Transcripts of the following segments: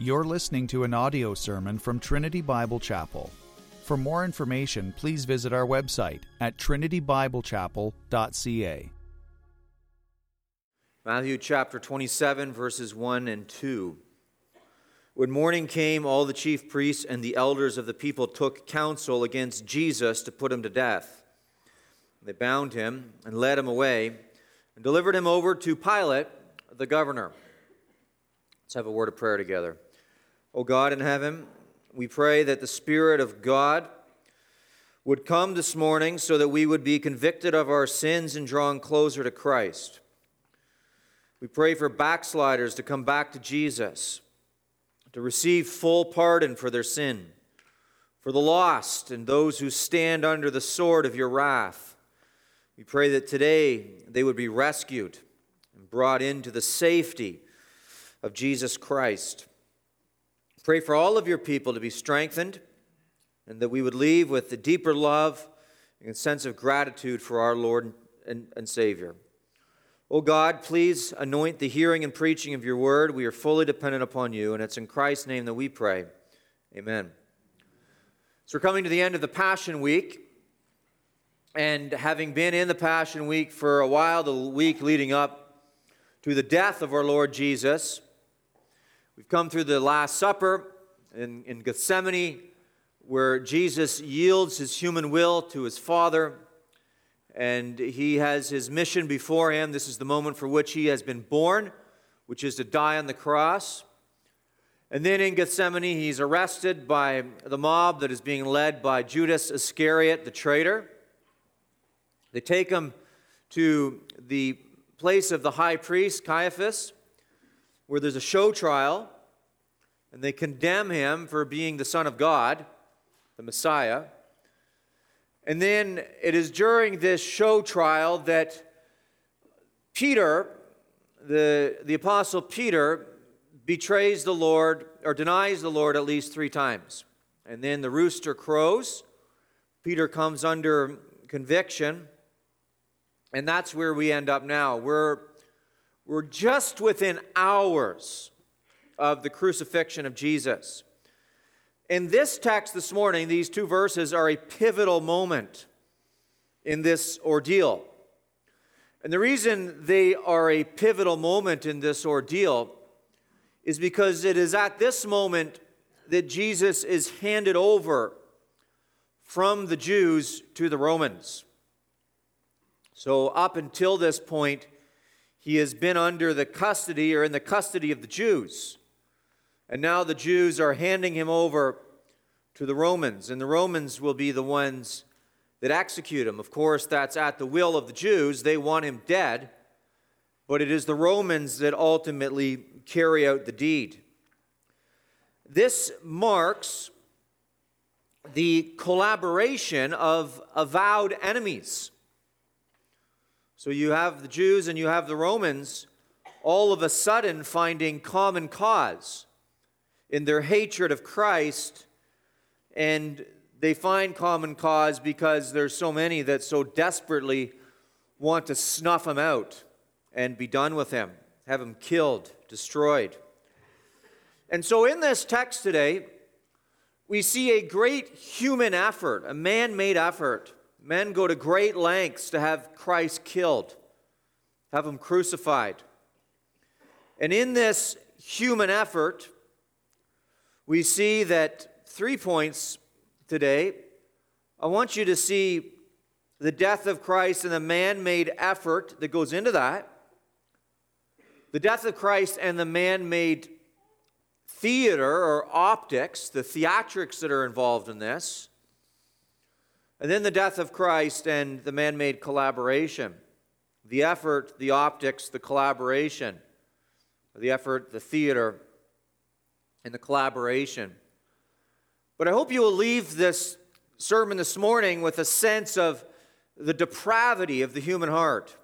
You're listening to an audio sermon from Trinity Bible Chapel. For more information, please visit our website at trinitybiblechapel.ca. Matthew chapter 27, verses 1 and 2. When morning came, all the chief priests and the elders of the people took counsel against Jesus to put him to death. They bound him and led him away and delivered him over to Pilate, the governor. Let's have a word of prayer together. O God in heaven, we pray that the Spirit of God would come this morning so that we would be convicted of our sins and drawn closer to Christ. We pray for backsliders to come back to Jesus, to receive full pardon for their sin, for the lost and those who stand under the sword of your wrath. We pray that today they would be rescued and brought into the safety of Jesus Christ. Pray for all of your people to be strengthened and that we would leave with a deeper love and sense of gratitude for our Lord and, and Savior. O oh God, please anoint the hearing and preaching of your word. We are fully dependent upon you, and it's in Christ's name that we pray. Amen. So we're coming to the end of the Passion Week. And having been in the Passion Week for a while, the week leading up to the death of our Lord Jesus, We've come through the Last Supper in, in Gethsemane, where Jesus yields his human will to his Father, and he has his mission before him. This is the moment for which he has been born, which is to die on the cross. And then in Gethsemane, he's arrested by the mob that is being led by Judas Iscariot, the traitor. They take him to the place of the high priest, Caiaphas where there's a show trial, and they condemn him for being the Son of God, the Messiah. And then it is during this show trial that Peter, the, the Apostle Peter, betrays the Lord, or denies the Lord at least three times. And then the rooster crows. Peter comes under conviction. And that's where we end up now. We're we're just within hours of the crucifixion of Jesus. In this text this morning, these two verses are a pivotal moment in this ordeal. And the reason they are a pivotal moment in this ordeal is because it is at this moment that Jesus is handed over from the Jews to the Romans. So, up until this point, he has been under the custody or in the custody of the Jews. And now the Jews are handing him over to the Romans, and the Romans will be the ones that execute him. Of course, that's at the will of the Jews. They want him dead, but it is the Romans that ultimately carry out the deed. This marks the collaboration of avowed enemies. So you have the Jews and you have the Romans all of a sudden finding common cause in their hatred of Christ, and they find common cause because there's so many that so desperately want to snuff him out and be done with him, have him killed, destroyed. And so in this text today, we see a great human effort, a man made effort Men go to great lengths to have Christ killed, have him crucified. And in this human effort, we see that three points today. I want you to see the death of Christ and the man made effort that goes into that, the death of Christ and the man made theater or optics, the theatrics that are involved in this. And then the death of Christ and the man made collaboration. The effort, the optics, the collaboration. The effort, the theater, and the collaboration. But I hope you will leave this sermon this morning with a sense of the depravity of the human heart,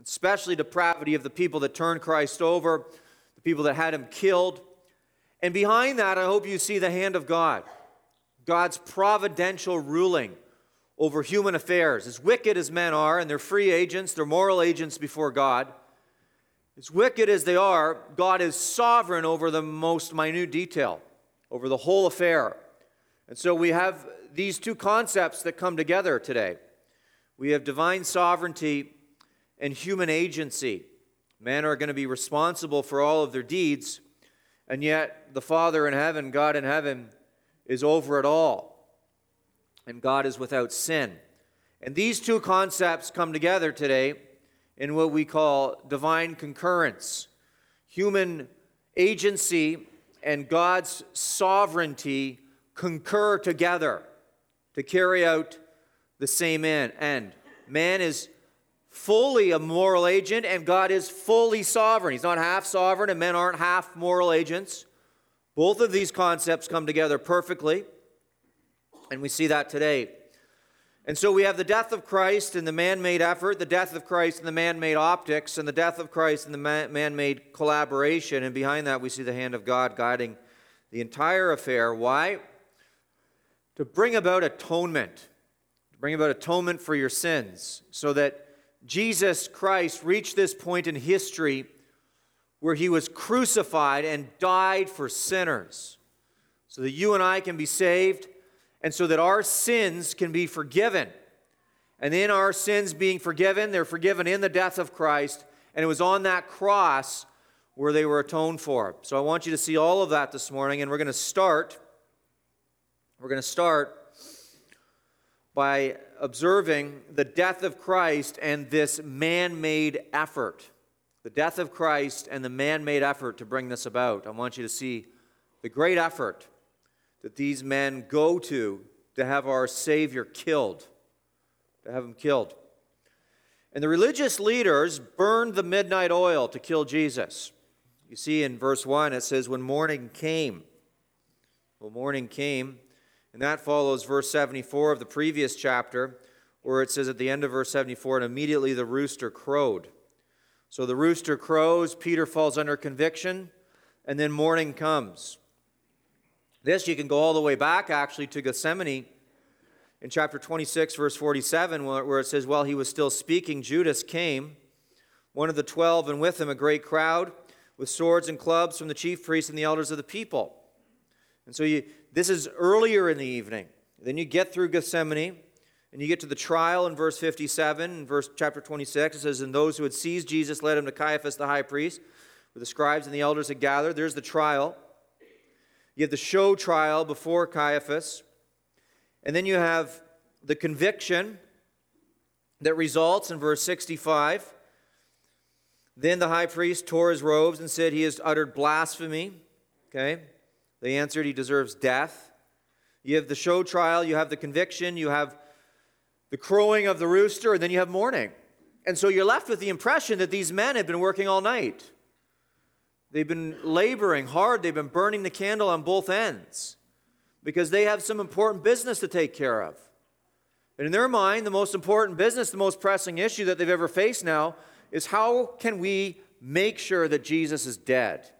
especially depravity of the people that turned Christ over, the people that had him killed. And behind that, I hope you see the hand of God, God's providential ruling over human affairs. As wicked as men are, and they're free agents, they're moral agents before God, As wicked as they are, God is sovereign over the most minute detail, over the whole affair. And so we have these two concepts that come together today. We have divine sovereignty and human agency. Men are going to be responsible for all of their deeds, and yet the Father in heaven, God in heaven, is over it all. And God is without sin. And these two concepts come together today in what we call divine concurrence. Human agency and God's sovereignty concur together to carry out the same end. Man is fully a moral agent, and God is fully sovereign. He's not half sovereign, and men aren't half moral agents. Both of these concepts come together perfectly, and we see that today and so we have the death of Christ and the man made effort, the death of Christ and the man made optics, and the death of Christ and the man made collaboration. And behind that, we see the hand of God guiding the entire affair. Why? To bring about atonement, to bring about atonement for your sins, so that Jesus Christ reached this point in history where he was crucified and died for sinners, so that you and I can be saved and so that our sins can be forgiven. And in our sins being forgiven, they're forgiven in the death of Christ, and it was on that cross where they were atoned for. So I want you to see all of that this morning, and we're going to start. We're going to start by observing the death of Christ and this man made effort. The death of Christ and the man made effort to bring this about. I want you to see the great effort that these men go to to have our Savior killed, to have him killed. And the religious leaders burned the midnight oil to kill Jesus. You see in verse 1, it says, When morning came. Well, morning came. And that follows verse 74 of the previous chapter, where it says at the end of verse 74, and immediately the rooster crowed. So the rooster crows, Peter falls under conviction, and then morning comes. This, you can go all the way back actually to Gethsemane in chapter 26, verse 47, where it says, While he was still speaking, Judas came, one of the twelve, and with him a great crowd with swords and clubs from the chief priests and the elders of the people. And so you, this is earlier in the evening. Then you get through Gethsemane, and you get to the trial in verse 57, in verse chapter 26. It says, And those who had seized Jesus led him to Caiaphas the high priest, where the scribes and the elders had gathered. There's the trial. You have the show trial before Caiaphas. And then you have the conviction that results in verse 65. Then the high priest tore his robes and said, He has uttered blasphemy. Okay? They answered, He deserves death. You have the show trial, you have the conviction, you have the crowing of the rooster, and then you have morning. And so you're left with the impression that these men have been working all night. They've been laboring hard, they've been burning the candle on both ends because they have some important business to take care of. And in their mind, the most important business, the most pressing issue that they've ever faced now is how can we make sure that Jesus is dead?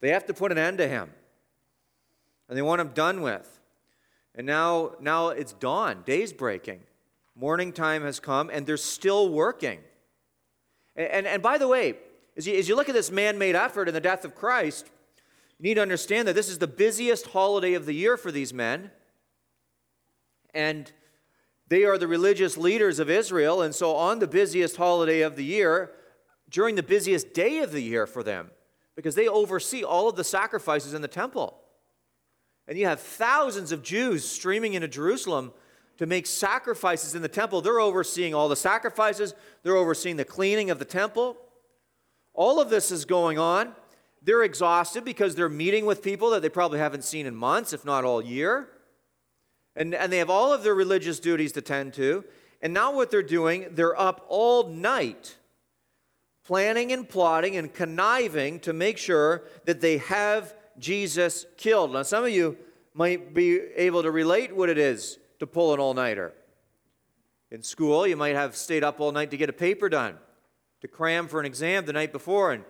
They have to put an end to him. And they want him done with. And now, now it's dawn, day's breaking. Morning time has come, and they're still working. And, and, and by the way, as you, as you look at this man made effort in the death of Christ, you need to understand that this is the busiest holiday of the year for these men. And they are the religious leaders of Israel. And so, on the busiest holiday of the year, during the busiest day of the year for them, because they oversee all of the sacrifices in the temple. And you have thousands of Jews streaming into Jerusalem to make sacrifices in the temple. They're overseeing all the sacrifices, they're overseeing the cleaning of the temple. All of this is going on. They're exhausted because they're meeting with people that they probably haven't seen in months, if not all year. And, and they have all of their religious duties to tend to. And now, what they're doing, they're up all night planning and plotting and conniving to make sure that they have Jesus killed. Now, some of you might be able to relate what it is to pull an all nighter. In school, you might have stayed up all night to get a paper done to cram for an exam the night before, and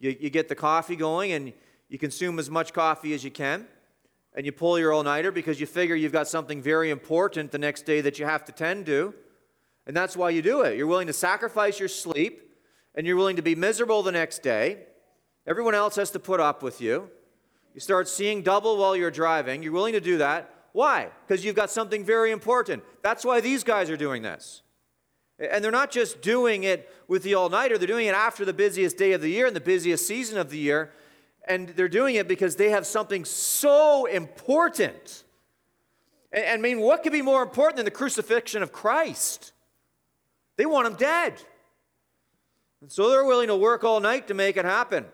you, you get the coffee going, and you consume as much coffee as you can, and you pull your all nighter because you figure you've got something very important the next day that you have to tend to. And that's why you do it. You're willing to sacrifice your sleep and you're willing to be miserable the next day. Everyone else has to put up with you. You start seeing double while you're driving. You're willing to do that. Why? Because you've got something very important. That's why these guys are doing this. And they're not just doing it with the all nighter, they're doing it after the busiest day of the year and the busiest season of the year. And they're doing it because they have something so important. And, I mean, what could be more important than the crucifixion of Christ? They want him dead. And so they're willing to work all night to make it happen.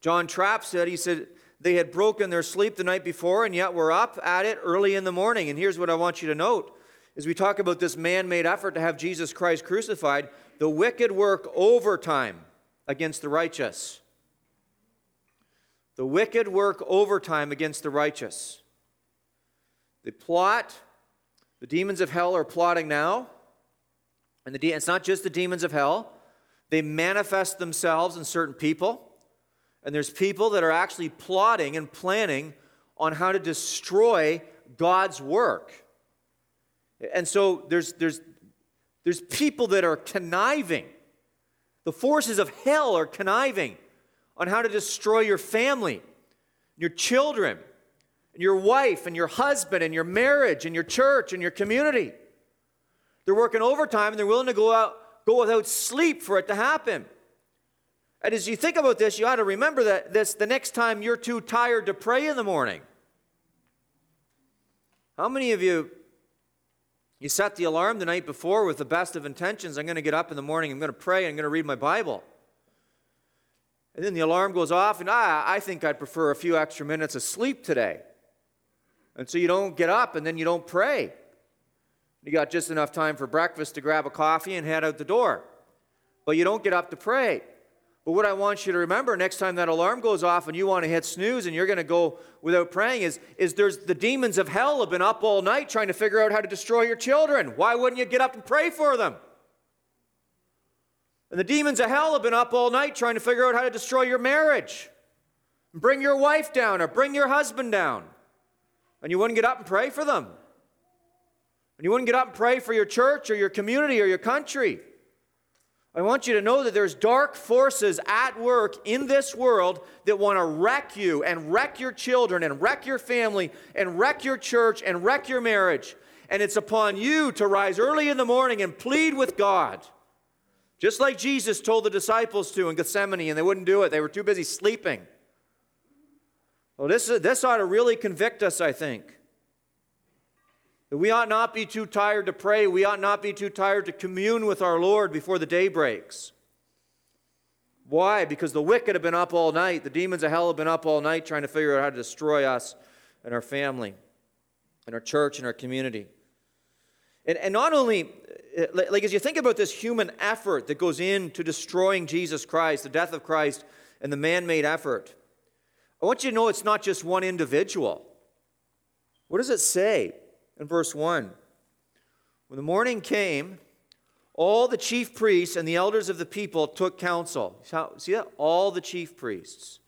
John Trapp said, he said, they had broken their sleep the night before and yet were up at it early in the morning. And here's what I want you to note as we talk about this man made effort to have Jesus Christ crucified, the wicked work overtime against the righteous. The wicked work overtime against the righteous. They plot, the demons of hell are plotting now. And the de- it's not just the demons of hell, they manifest themselves in certain people. And there's people that are actually plotting and planning on how to destroy God's work. And so there's, there's, there's people that are conniving. The forces of hell are conniving on how to destroy your family, your children, and your wife, and your husband, and your marriage, and your church, and your community. They're working overtime and they're willing to go out, go without sleep for it to happen. And as you think about this, you ought to remember that this the next time you're too tired to pray in the morning. How many of you you set the alarm the night before with the best of intentions? I'm going to get up in the morning, I'm going to pray, I'm going to read my Bible. And then the alarm goes off, and ah, I think I'd prefer a few extra minutes of sleep today. And so you don't get up and then you don't pray. You got just enough time for breakfast to grab a coffee and head out the door. But you don't get up to pray. But what I want you to remember next time that alarm goes off and you want to hit snooze and you're going to go without praying is, is there's the demons of hell have been up all night trying to figure out how to destroy your children. Why wouldn't you get up and pray for them? And the demons of hell have been up all night trying to figure out how to destroy your marriage. Bring your wife down or bring your husband down. And you wouldn't get up and pray for them. And you wouldn't get up and pray for your church or your community or your country. I want you to know that there's dark forces at work in this world that want to wreck you and wreck your children and wreck your family and wreck your church and wreck your marriage. And it's upon you to rise early in the morning and plead with God. Just like Jesus told the disciples to in Gethsemane, and they wouldn't do it. They were too busy sleeping. Well, this, this ought to really convict us, I think. We ought not be too tired to pray. We ought not be too tired to commune with our Lord before the day breaks. Why? Because the wicked have been up all night. The demons of hell have been up all night trying to figure out how to destroy us and our family and our church and our community. And, and not only, uh, like as you think about this human effort that goes into destroying Jesus Christ, the death of Christ, and the man made effort, I want you to know it's not just one individual. What does it say? In verse 1. When the morning came, all the chief priests and the elders of the people took counsel. See that? All the chief priests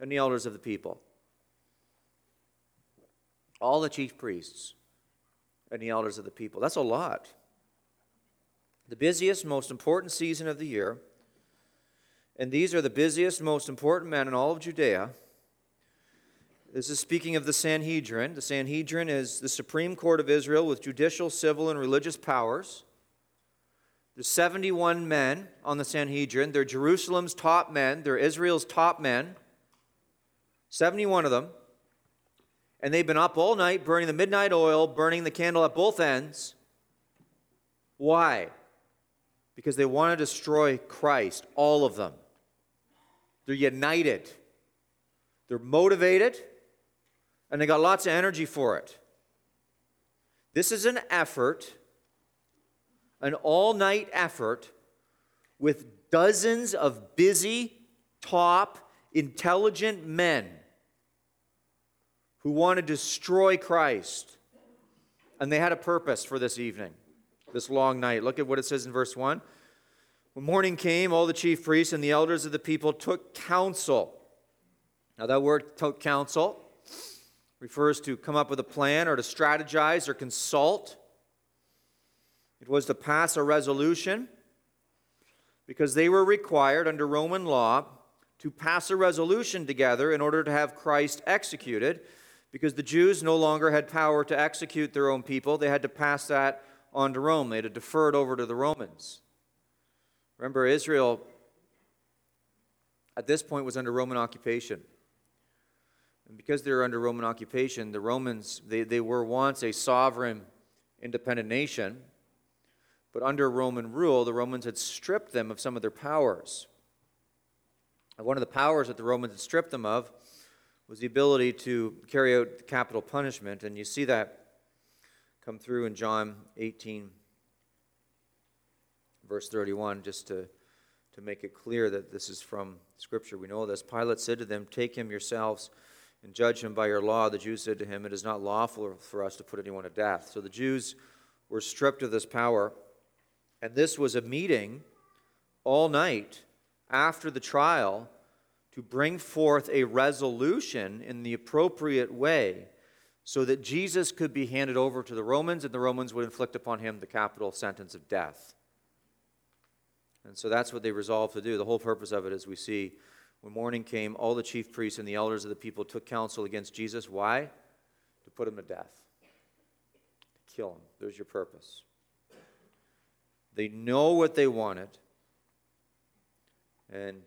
and the elders of the people. All the chief priests and the elders of the people. That's a lot. The busiest, most important season of the year. And these are the busiest, most important men in all of Judea. This is speaking of the Sanhedrin. The Sanhedrin is the supreme court of Israel with judicial, civil, and religious powers. There's 71 men on the Sanhedrin. They're Jerusalem's top men, they're Israel's top men. 71 of them. And they've been up all night burning the midnight oil, burning the candle at both ends. Why? Because they want to destroy Christ, all of them. They're united. They're motivated and they got lots of energy for it. This is an effort, an all night effort with dozens of busy, top, intelligent men who want to destroy Christ. And they had a purpose for this evening, this long night. Look at what it says in verse 1. When morning came, all the chief priests and the elders of the people took counsel. Now, that word took counsel refers to come up with a plan or to strategize or consult. It was to pass a resolution. because they were required under Roman law to pass a resolution together in order to have Christ executed, because the Jews no longer had power to execute their own people. They had to pass that on to Rome, they had to defer it over to the Romans. Remember, Israel at this point was under Roman occupation. And because they were under Roman occupation, the Romans, they, they were once a sovereign, independent nation. But under Roman rule, the Romans had stripped them of some of their powers. And one of the powers that the Romans had stripped them of was the ability to carry out capital punishment. And you see that come through in John 18, verse 31, just to, to make it clear that this is from Scripture. We know this. Pilate said to them, Take him yourselves and judge him by your law. The Jews said to him, It is not lawful for us to put anyone to death. So the Jews were stripped of this power. And this was a meeting all night after the trial to bring forth a resolution in the appropriate way so that Jesus could be handed over to the Romans and the Romans would inflict upon him the capital sentence of death. And so that's what they resolved to do. The whole purpose of it, as we see, when morning came, all the chief priests and the elders of the people took counsel against Jesus. Why? To put him to death, to kill him. There's your purpose. They know what they wanted, and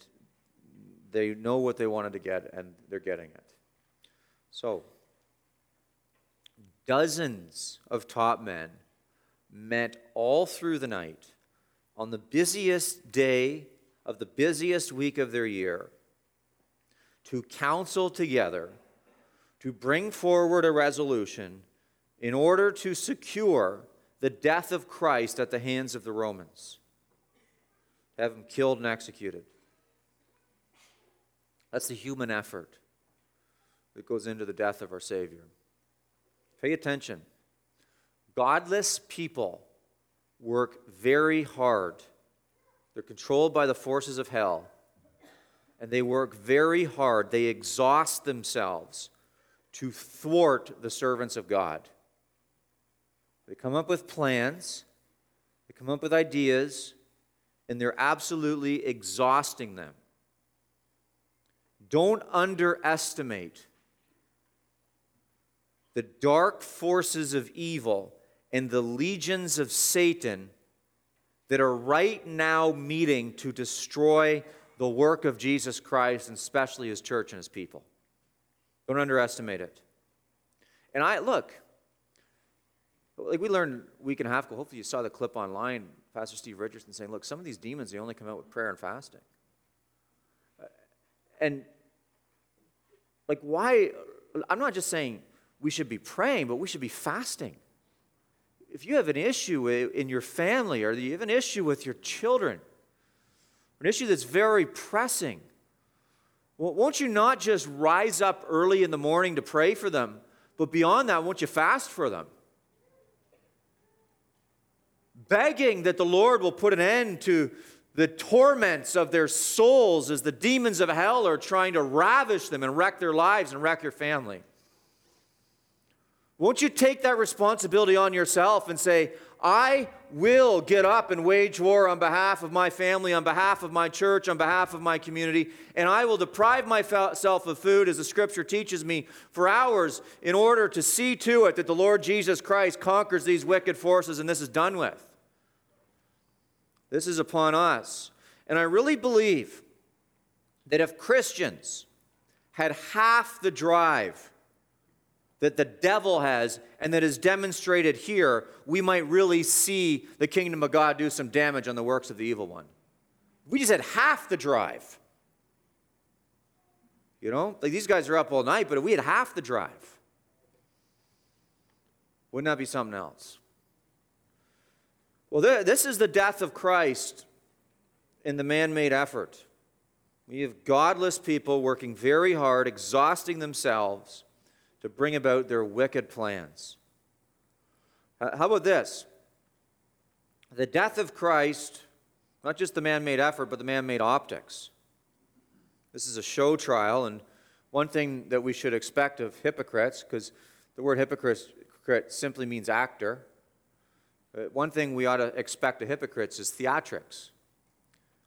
they know what they wanted to get, and they're getting it. So, dozens of top men met all through the night on the busiest day of the busiest week of their year to counsel together to bring forward a resolution in order to secure the death of Christ at the hands of the Romans, have him killed and executed. That's the human effort that goes into the death of our Savior. Pay attention. Godless people work very hard. They're controlled by the forces of hell. And they work very hard. They exhaust themselves to thwart the servants of God. They come up with plans, they come up with ideas, and they're absolutely exhausting them. Don't underestimate the dark forces of evil and the legions of Satan that are right now meeting to destroy the work of Jesus Christ, and especially his church and his people. Don't underestimate it. And I, look, like we learned a week and a half ago, hopefully you saw the clip online, Pastor Steve Richardson saying, look, some of these demons, they only come out with prayer and fasting. Uh, and like, why? I'm not just saying we should be praying, but we should be fasting. If you have an issue in your family or you have an issue with your children, an issue that's very pressing, well, won't you not just rise up early in the morning to pray for them, but beyond that, won't you fast for them? begging that the Lord will put an end to the torments of their souls as the demons of hell are trying to ravish them and wreck their lives and wreck your family. Won't you take that responsibility on yourself and say, I will get up and wage war on behalf of my family, on behalf of my church, on behalf of my community, and I will deprive myself of food, as the scripture teaches me, for hours in order to see to it that the Lord Jesus Christ conquers these wicked forces and this is done with. This is upon us. And I really believe that if Christians had half the drive that the devil has and that is demonstrated here, we might really see the kingdom of God do some damage on the works of the evil one. We just had half the drive. You know, like these guys are up all night, but if we had half the drive, wouldn't that be something else? Well, this is the death of Christ in the man made effort. We have godless people working very hard, exhausting themselves to bring about their wicked plans. How about this? The death of Christ, not just the man made effort, but the man made optics. This is a show trial, and one thing that we should expect of hypocrites, because the word hypocrite simply means actor. Uh, one thing we ought to expect of hypocrites is theatrics.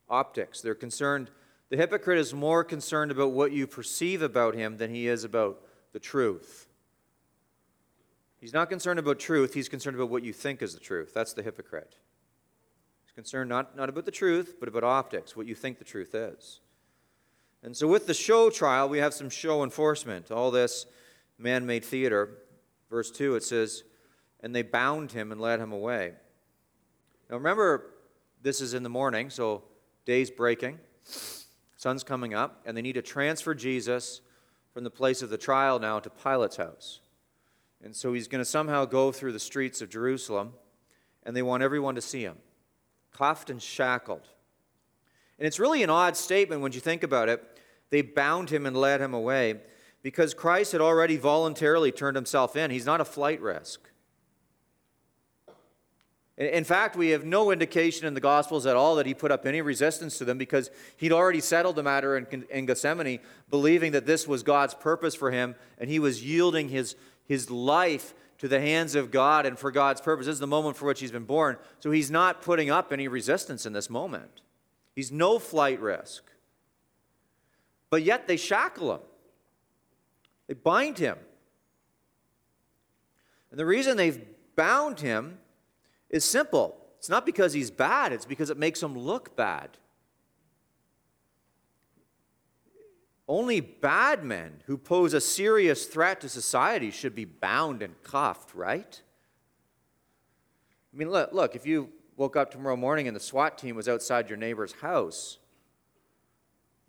optics. They're concerned, the hypocrite is more concerned about what you perceive about him than he is about the truth. He's not concerned about truth, he's concerned about what you think is the truth. That's the hypocrite. He's concerned not, not about the truth, but about optics, what you think the truth is. And so, with the show trial, we have some show enforcement. All this man made theater. Verse 2, it says, And they bound him and led him away. Now, remember, this is in the morning, so day's breaking, sun's coming up, and they need to transfer Jesus from the place of the trial now to Pilate's house. And so he's going to somehow go through the streets of Jerusalem, and they want everyone to see him, cuffed and shackled. And it's really an odd statement when you think about it. They bound him and led him away because Christ had already voluntarily turned himself in. He's not a flight risk. In fact, we have no indication in the Gospels at all that he put up any resistance to them because he'd already settled the matter in, Gethsemane, believing that this was God's purpose for him, and he was yielding his, his life to the hands of God and for God's purpose. This is the moment for which he's been born. So he's not putting up any resistance in this moment. He's no flight risk. But yet they shackle him, they bind him. And the reason they've bound him is simple it's not because he's bad, it's because it makes him look bad. Only bad men who pose a serious threat to society should be bound and cuffed, right? I mean, look, look, if you woke up tomorrow morning and the SWAT team was outside your neighbor's house,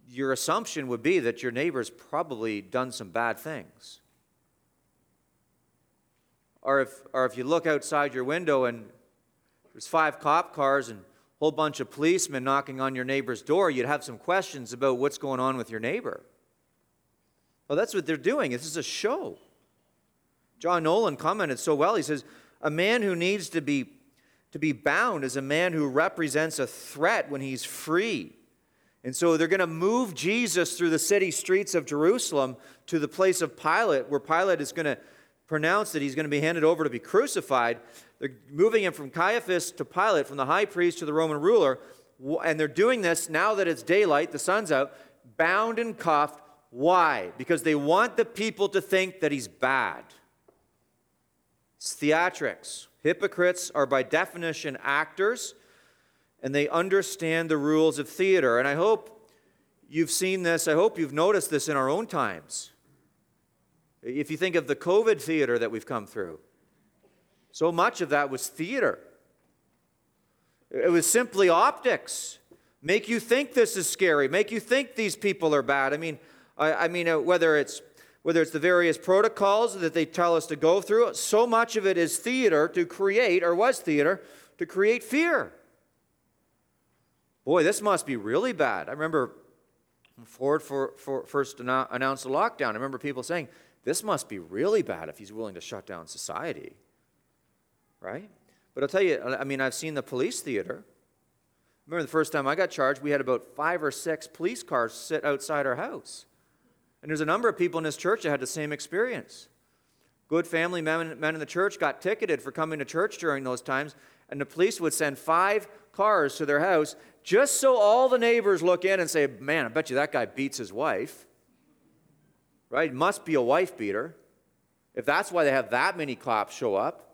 your assumption would be that your neighbor's probably done some bad things. Or if, or if you look outside your window and there's five cop cars and a whole bunch of policemen knocking on your neighbor's door, you'd have some questions about what's going on with your neighbor. Well, that's what they're doing. This is a show. John Nolland commented so well. He says, A man who needs to be to be bound is a man who represents a threat when he's free. And so they're going to move Jesus through the city streets of Jerusalem to the place of Pilate, where Pilate is going to pronounce that he's going to be handed over to be crucified. They're moving him from Caiaphas to Pilate, from the high priest to the Roman ruler. And they're doing this now that it's daylight, the sun's out, bound and cuffed. Why? Because they want the people to think that he's bad. It's theatrics. Hypocrites are by definition actors, and they understand the rules of theater. And I hope you've seen this, I hope you've noticed this in our own times. If you think of the COVID theater that we've come through, so much of that was theater. It was simply optics. Make you think this is scary, make you think these people are bad. I mean, I, I mean, uh, whether it's whether it's the various protocols that they tell us to go through, so much of it is theater to create, or was theater, to create fear. Boy, this must be really bad. I remember Ford for, for first announced the lockdown. I remember people saying, this must be really bad if he's willing to shut down society. Right? But I'll tell you, I mean, I've seen the police theater. Remember the first time I got charged, we had about five or six police cars sit outside our house. And there's a number of people in this church that had the same experience. Good family men, men in the church got ticketed for coming to church during those times, and the police would send five cars to their house just so all the neighbors look in and say, Man, I bet you that guy beats his wife. Right? Must be a wife beater. If that's why they have that many cops show up.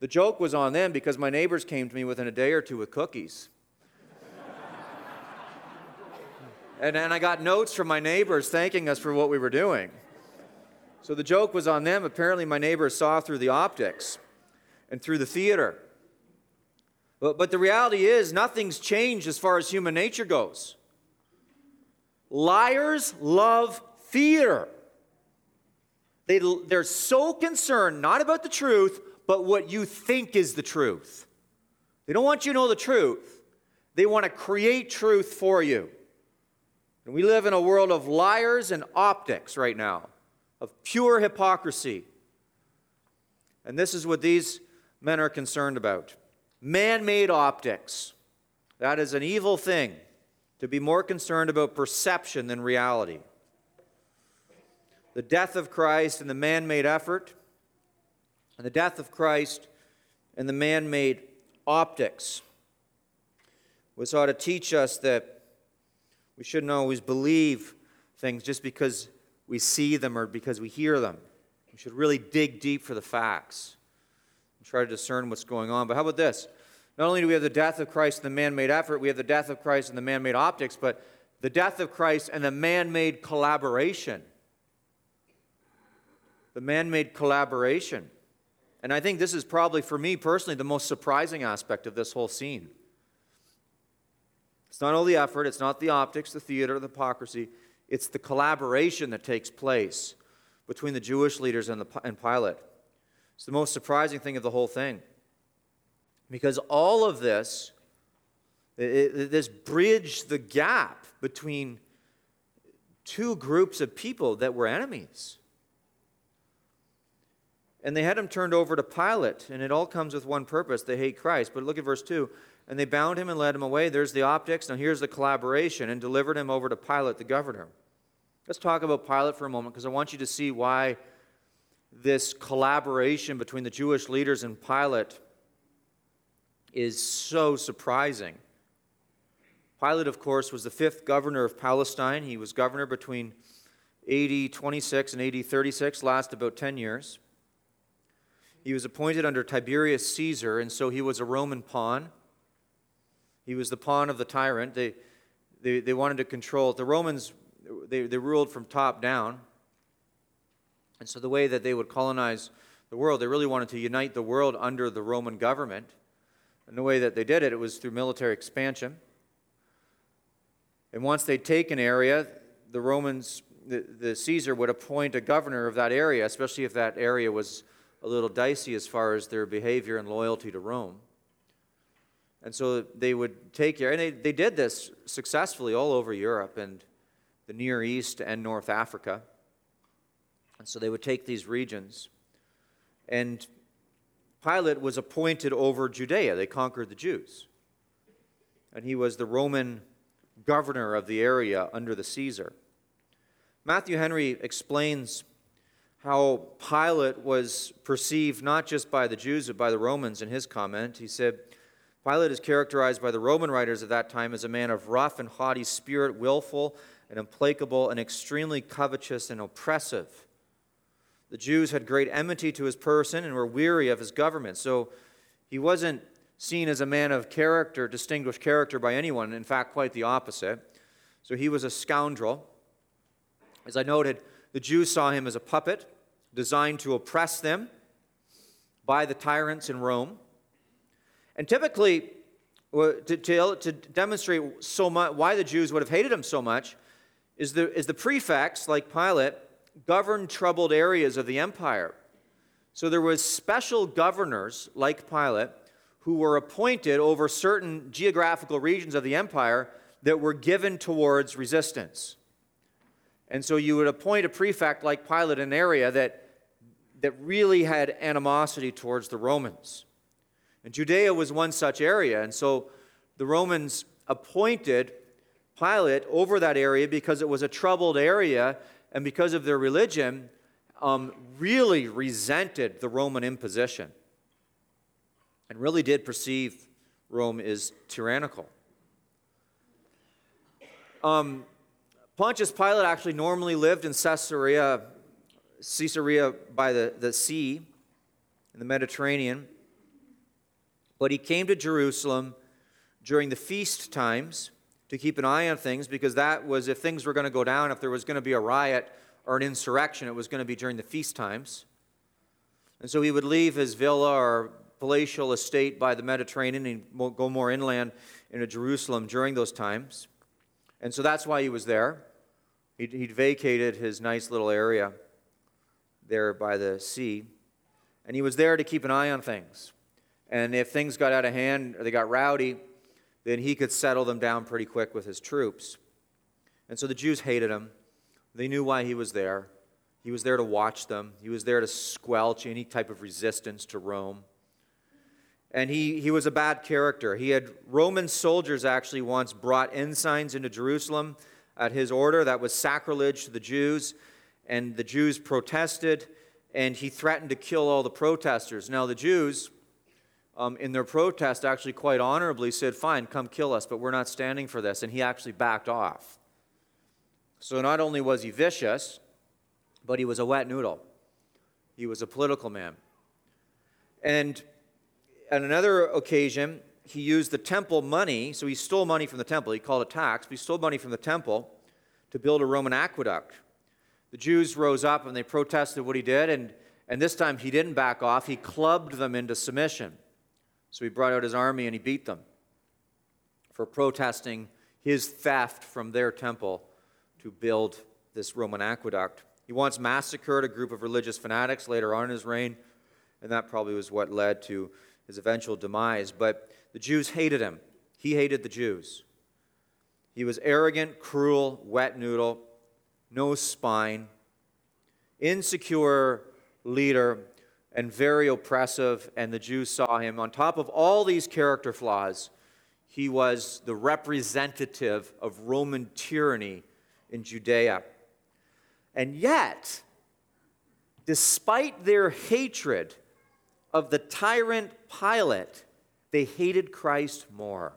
The joke was on them because my neighbors came to me within a day or two with cookies. And then I got notes from my neighbors thanking us for what we were doing. So the joke was on them. Apparently, my neighbors saw through the optics and through the theater. But, but the reality is, nothing's changed as far as human nature goes. Liars love theater. They, they're so concerned not about the truth, but what you think is the truth. They don't want you to know the truth, they want to create truth for you. And we live in a world of liars and optics right now, of pure hypocrisy. And this is what these men are concerned about man made optics. That is an evil thing to be more concerned about perception than reality. The death of Christ and the man made effort, and the death of Christ and the man made optics. was ought to teach us that we shouldn't always believe things just because we see them or because we hear them. We should really dig deep for the facts and try to discern what's going on. But how about this? Not only do we have the death of Christ and the man made effort, we have the death of Christ and the man made optics, but the death of Christ and the man made collaboration. The man made collaboration. And I think this is probably, for me personally, the most surprising aspect of this whole scene. It's not all the effort, it's not the optics, the theater, the hypocrisy, it's the collaboration that takes place between the Jewish leaders and, the, and Pilate. It's the most surprising thing of the whole thing. Because all of this, it, this bridged the gap between two groups of people that were enemies. And they had him turned over to Pilate, and it all comes with one purpose they hate Christ. But look at verse 2 and they bound him and led him away. There's the optics. Now here's the collaboration and delivered him over to Pilate, the governor. Let's talk about Pilate for a moment because I want you to see why this collaboration between the Jewish leaders and Pilate is so surprising. Pilate, of course, was the fifth governor of Palestine. He was governor between AD 26 and AD 36, last about 10 years. He was appointed under Tiberius Caesar, and so he was a Roman pawn. He was the pawn of the tyrant. They, they, they wanted to control it. The Romans, they, they ruled from top down. And so the way that they would colonize the world, they really wanted to unite the world under the Roman government. And the way that they did it, it was through military expansion. And once they'd take an area, the Romans, the, the Caesar would appoint a governor of that area, especially if that area was a little dicey as far as their behavior and loyalty to Rome. And so they would take and they, they did this successfully all over Europe and the Near East and North Africa. And so they would take these regions. And Pilate was appointed over Judea. They conquered the Jews. And he was the Roman governor of the area under the Caesar. Matthew Henry explains how Pilate was perceived not just by the Jews, but by the Romans in his comment. He said, Pilate is characterized by the Roman writers of that time as a man of rough and haughty spirit, willful and implacable, and extremely covetous and oppressive. The Jews had great enmity to his person and were weary of his government. So he wasn't seen as a man of character, distinguished character by anyone. In fact, quite the opposite. So he was a scoundrel. As I noted, the Jews saw him as a puppet designed to oppress them by the tyrants in Rome. And typically, uh, to, to, to demonstrate so much why the Jews would have hated him so much, is the, is the prefects, like Pilate, governed troubled areas of the empire. So there was special governors, like Pilate, who were appointed over certain geographical regions of the empire that were given towards resistance. And so you would appoint a prefect like Pilate in an area that, that really had animosity towards the Romans. And Judea was one such area. And so the Romans appointed Pilate over that area because it was a troubled area and because of their religion, um, really resented the Roman imposition and really did perceive Rome as tyrannical. Um, Pontius Pilate actually normally lived in Caesarea, Caesarea by the, the sea in the Mediterranean. But he came to Jerusalem during the feast times to keep an eye on things because that was if things were going to go down, if there was going to be a riot or an insurrection, it was going to be during the feast times. And so he would leave his villa or palatial estate by the Mediterranean and go more inland into Jerusalem during those times. And so that's why he was there. He'd, he'd vacated his nice little area there by the sea. And he was there to keep an eye on things. And if things got out of hand or they got rowdy, then he could settle them down pretty quick with his troops. And so the Jews hated him. They knew why he was there. He was there to watch them, he was there to squelch any type of resistance to Rome. And he, he was a bad character. He had Roman soldiers actually once brought ensigns into Jerusalem at his order. That was sacrilege to the Jews. And the Jews protested, and he threatened to kill all the protesters. Now, the Jews um, in their protest, actually quite honorably said, Fine, come kill us, but we're not standing for this. And he actually backed off. So not only was he vicious, but he was a wet noodle. He was a political man. And on another occasion, he used the temple money, so he stole money from the temple. He called it tax, but he stole money from the temple to build a Roman aqueduct. The Jews rose up and they protested what he did, and, and this time he didn't back off. He clubbed them into submission. So he brought out his army and he beat them for protesting his theft from their temple to build this Roman aqueduct. He once massacred a group of religious fanatics later on in his reign, and that probably was what led to his eventual demise. But the Jews hated him. He hated the Jews. He was arrogant, cruel, wet noodle, no spine, insecure leader, and very oppressive. And the Jews saw him. On top of all these character flaws, he was the representative of Roman tyranny in Judea. And yet, despite their hatred of the tyrant Pilate, they hated Christ more.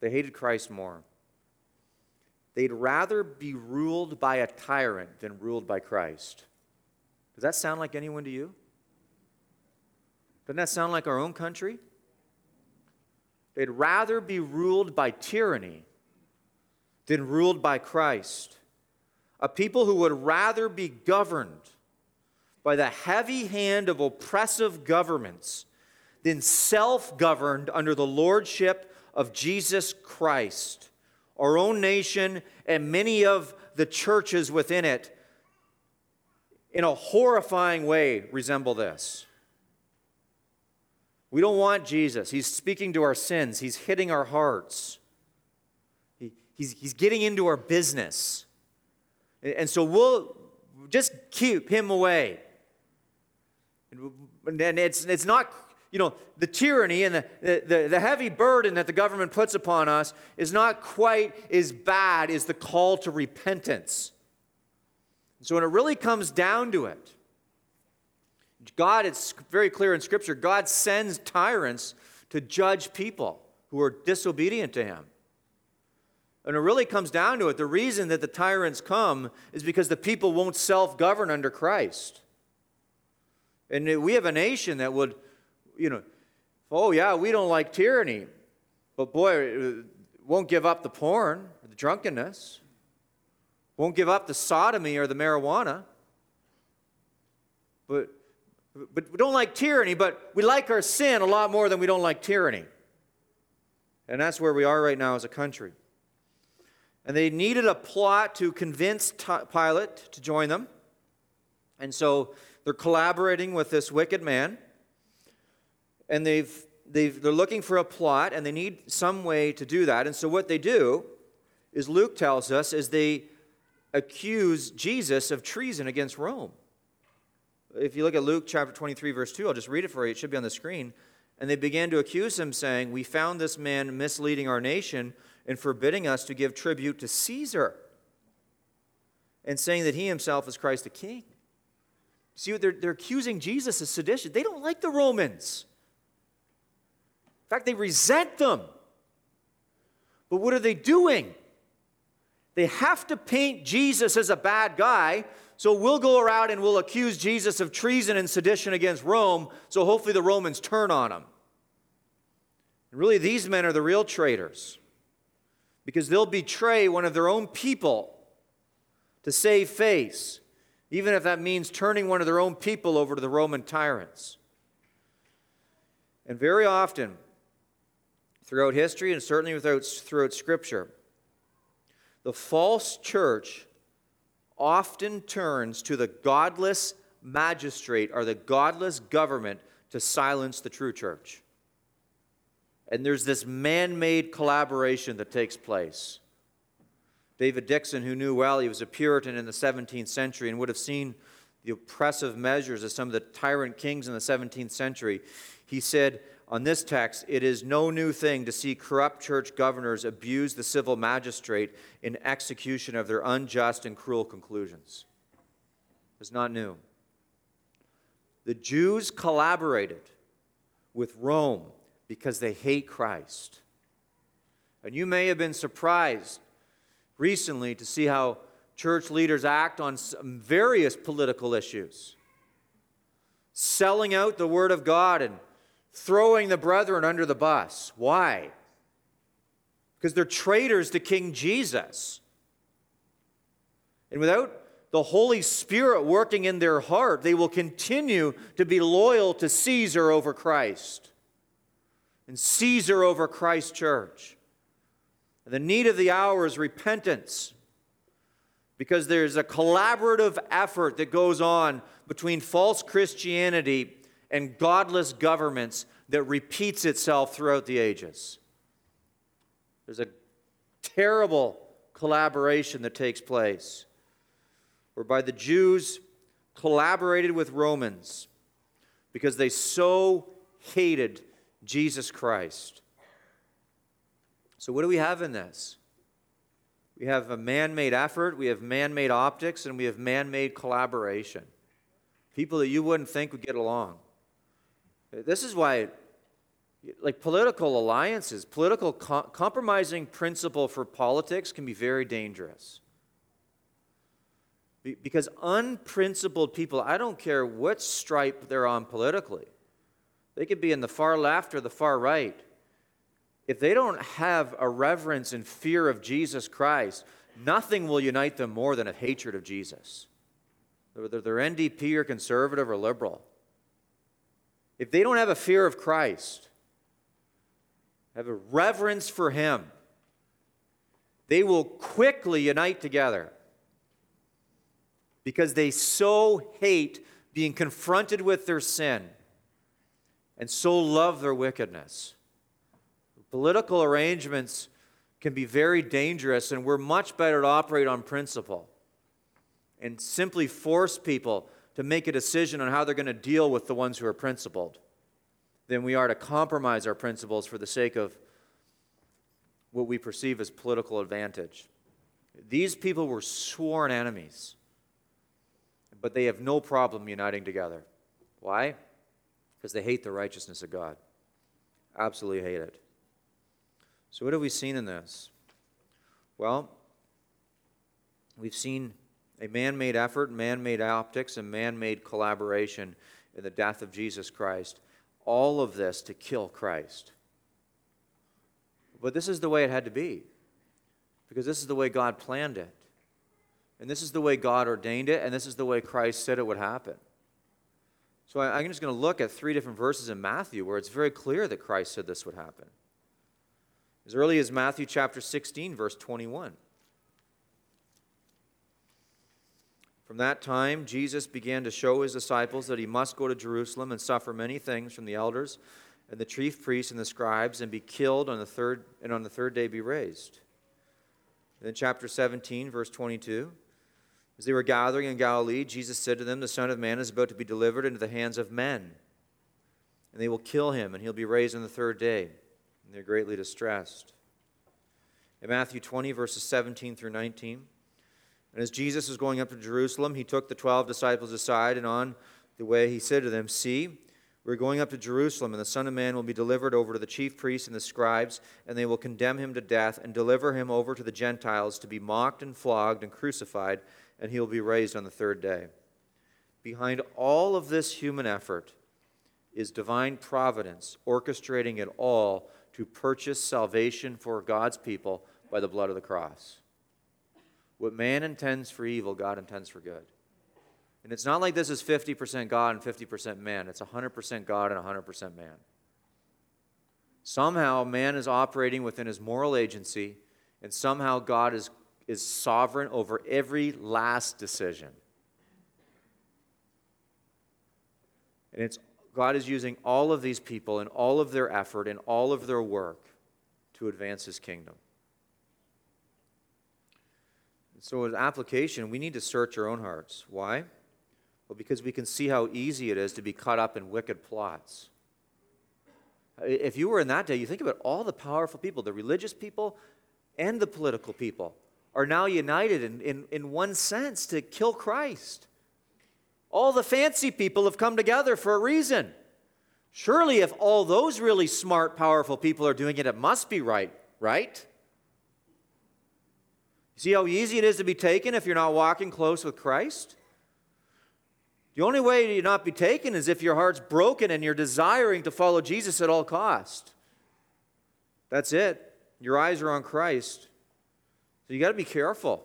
They hated Christ more. They'd rather be ruled by a tyrant than ruled by Christ. Does that sound like anyone to you? Doesn't that sound like our own country? They'd rather be ruled by tyranny than ruled by Christ. A people who would rather be governed by the heavy hand of oppressive governments than self governed under the lordship of Jesus Christ. Our own nation and many of the churches within it, in a horrifying way, resemble this. We don't want Jesus. He's speaking to our sins, He's hitting our hearts, he, he's, he's getting into our business. And so we'll just keep Him away. And it's, it's not you know, the tyranny and the, the, the heavy burden that the government puts upon us is not quite as bad as the call to repentance. So when it really comes down to it, God, it's very clear in Scripture, God sends tyrants to judge people who are disobedient to Him. And it really comes down to it, the reason that the tyrants come is because the people won't self govern under Christ. And we have a nation that would you know, oh yeah, we don't like tyranny, but boy, uh, won't give up the porn or the drunkenness, won't give up the sodomy or the marijuana. But, but we don't like tyranny, but we like our sin a lot more than we don't like tyranny. And that's where we are right now as a country. And they needed a plot to convince Pilate to join them. And so they're collaborating with this wicked man and they've, they've, they're looking for a plot and they need some way to do that. And so what they do is Luke tells us is they accuse Jesus of treason against Rome. If you look at Luke chapter 23, verse 2, I'll just read it for you. It should be on the screen. And they began to accuse him, saying, We found this man misleading our nation and forbidding us to give tribute to Caesar, and saying that he himself is Christ the King. See, they're, they're accusing Jesus of sedition. They don't like the Romans. Fact, they resent them. But what are they doing? They have to paint Jesus as a bad guy, so we'll go around and we'll accuse Jesus of treason and sedition against Rome, so hopefully the Romans turn on him. And really, these men are the real traitors because they'll betray one of their own people to save face, even if that means turning one of their own people over to the Roman tyrants. And very often, throughout history and certainly without, throughout Scripture. The false church often turns to the godless magistrate or the godless government to silence the true church. And there's this man made collaboration that takes place. David Dickson, who knew well, he was a Puritan in the 17th century and would have seen the oppressive measures of some of the tyrant kings in the 17th century. He said, on this text, it is no new thing to see corrupt church governors abuse the civil magistrate in execution of their unjust and cruel conclusions. It's not new. The Jews collaborated with Rome because they hate Christ. And you may have been surprised recently to see how church leaders act on various political issues, selling out the Word of God and throwing the brethren under the bus. Why? Because they're traitors to King Jesus. And without the Holy Spirit working in their heart, they will continue to be loyal to Caesar over Christ and Caesar over Christ's church. The need of the hour is repentance because there's a collaborative effort that goes on between false Christianity and godless governments that repeats itself throughout the ages. There's a terrible collaboration that takes place whereby the Jews collaborated with Romans because they so hated Jesus Christ. So, what do we have in this? We have a man made effort, we have man made optics, and we have man made collaboration. People that you wouldn't think would get along. This is why, like political alliances, political co- compromising principle for politics can be very dangerous. Because unprincipled people, I don't care what stripe they're on politically, they could be in the far left or the far right. If they don't have a reverence and fear of Jesus Christ, nothing will unite them more than a hatred of Jesus. Whether they're NDP or conservative or liberal. If they don't have a fear of Christ, have a reverence for Him, they will quickly unite together because they so hate being confronted with their sin and so love their wickedness. Political arrangements can be very dangerous, and we're much better to operate on principle and simply force people to make a decision on how they're going to deal with the ones who are principled than we are to compromise our principles for the sake of what we perceive as political advantage. These people were sworn enemies but they have no problem uniting together. Why? Because they hate the righteousness of God. Absolutely hate it. So, what have we seen in this? Well, we've seen a man made effort, man made optics, and man made collaboration in the death of Jesus Christ. All of this to kill Christ. But this is the way it had to be, because this is the way God planned it. And this is the way God ordained it, and this is the way Christ said it would happen. So I'm just going to look at three different verses in Matthew where it's very clear that Christ said this would happen. As early as Matthew chapter 16, verse 21. From that time, Jesus began to show his disciples that he must go to Jerusalem and suffer many things from the elders and the chief priests and the scribes and be killed on the third and on the third day be raised. then chapter 17, verse 22. As they were gathering in Galilee, Jesus said to them, The Son of Man is about to be delivered into the hands of men, and they will kill him, and he'll be raised on the third day. And they're greatly distressed. In Matthew 20, verses 17 through 19, and as Jesus was going up to Jerusalem, he took the twelve disciples aside, and on the way he said to them, See, we're going up to Jerusalem, and the Son of Man will be delivered over to the chief priests and the scribes, and they will condemn him to death and deliver him over to the Gentiles to be mocked and flogged and crucified and he will be raised on the third day. Behind all of this human effort is divine providence orchestrating it all to purchase salvation for God's people by the blood of the cross. What man intends for evil, God intends for good. And it's not like this is 50% God and 50% man. It's 100% God and 100% man. Somehow, man is operating within his moral agency, and somehow God is is sovereign over every last decision. And it's God is using all of these people and all of their effort and all of their work to advance his kingdom. And so, as application, we need to search our own hearts. Why? Well, because we can see how easy it is to be caught up in wicked plots. If you were in that day, you think about all the powerful people, the religious people and the political people are now united in, in, in one sense to kill Christ. All the fancy people have come together for a reason. Surely, if all those really smart, powerful people are doing it, it must be right, right? See how easy it is to be taken if you're not walking close with Christ? The only way to not be taken is if your heart's broken and you're desiring to follow Jesus at all cost. That's it. Your eyes are on Christ. So you got to be careful.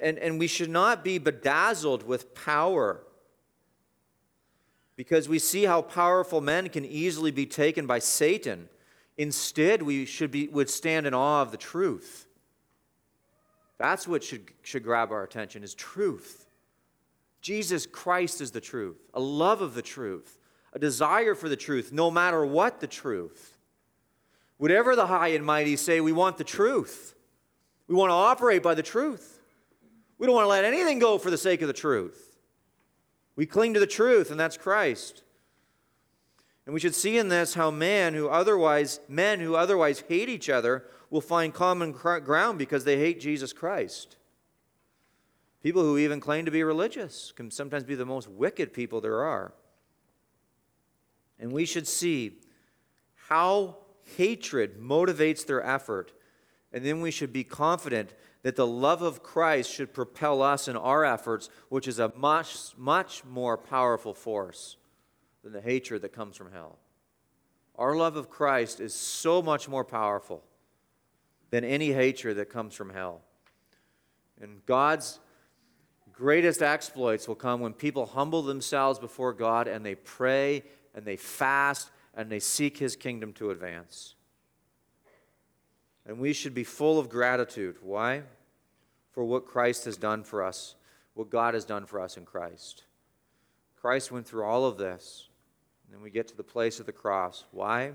And, and we should not be bedazzled with power because we see how powerful men can easily be taken by Satan. Instead, we should be, would stand in awe of the truth. That's what should, should grab our attention is truth. Jesus Christ is the truth, a love of the truth, a desire for the truth, no matter what the truth. Whatever the high and mighty say, we want the truth. We want to operate by the truth. We don't want to let anything go for the sake of the truth. We cling to the truth, and that's Christ. And we should see in this how man who otherwise men who otherwise hate each other will find common ground because they hate Jesus Christ. People who even claim to be religious can sometimes be the most wicked people there are. And we should see how hatred motivates their effort. And then we should be confident that the love of Christ should propel us in our efforts, which is a much, much more powerful force than the hatred that comes from hell. Our love of Christ is so much more powerful than any hatred that comes from hell. And God's greatest exploits will come when people humble themselves before God and they pray and they fast and they seek His kingdom to advance. And we should be full of gratitude. Why? For what Christ has done for us, what God has done for us in Christ. Christ went through all of this. And then we get to the place of the cross. Why?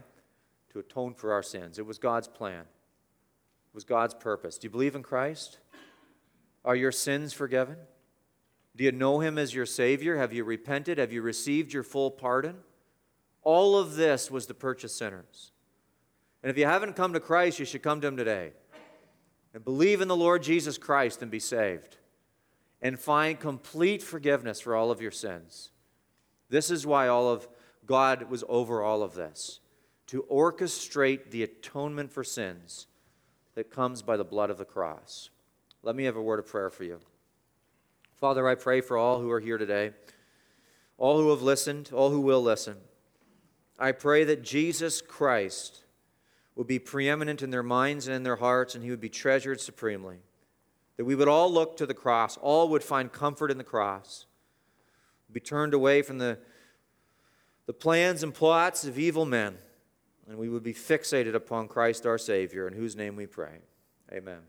To atone for our sins. It was God's plan, it was God's purpose. Do you believe in Christ? Are your sins forgiven? Do you know him as your Savior? Have you repented? Have you received your full pardon? All of this was to purchase sinners. And if you haven't come to Christ, you should come to him today and believe in the Lord Jesus Christ and be saved and find complete forgiveness for all of your sins. This is why all of God was over all of this to orchestrate the atonement for sins that comes by the blood of the cross. Let me have a word of prayer for you. Father, I pray for all who are here today, all who have listened, all who will listen. I pray that Jesus Christ will be preeminent in their minds and in their hearts, and he would be treasured supremely. That we would all look to the cross, all would find comfort in the cross, be turned away from the, the plans and plots of evil men, and we would be fixated upon Christ our Savior, in whose name we pray. Amen.